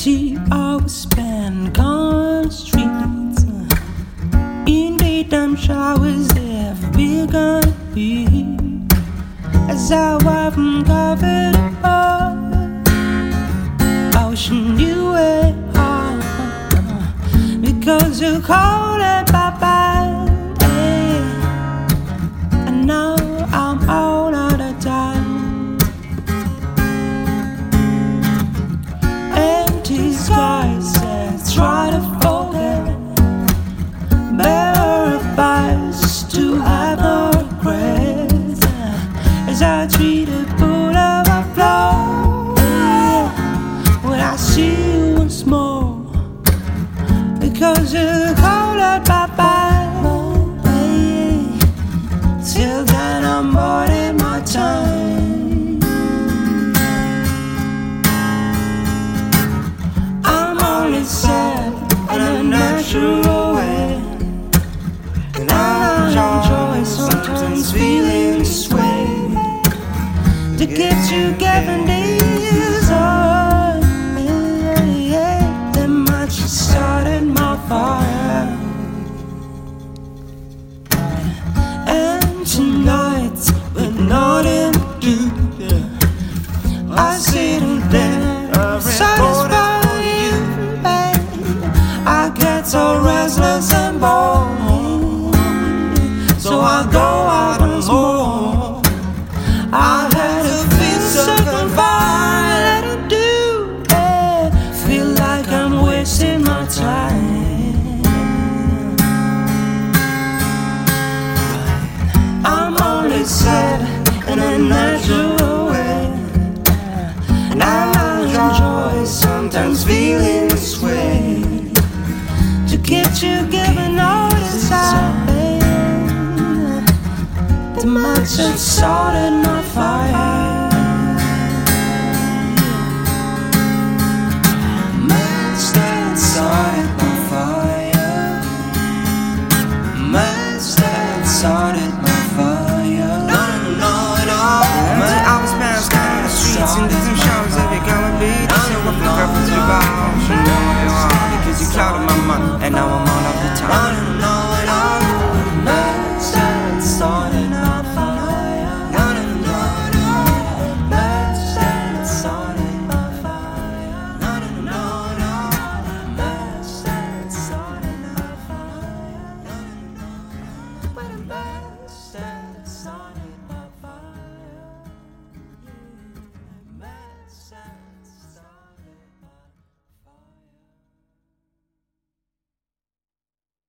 empty hours spent on streets. In daytime showers, they've begun be. As I wipe and covered up, ocean you way because you called I treat a pool of a flow. When I see you once more. Because there, satisfied you, babe. I get so restless sad in a natural way. And I enjoy sometimes feeling this way. To get you giving all time. The much that started my fire.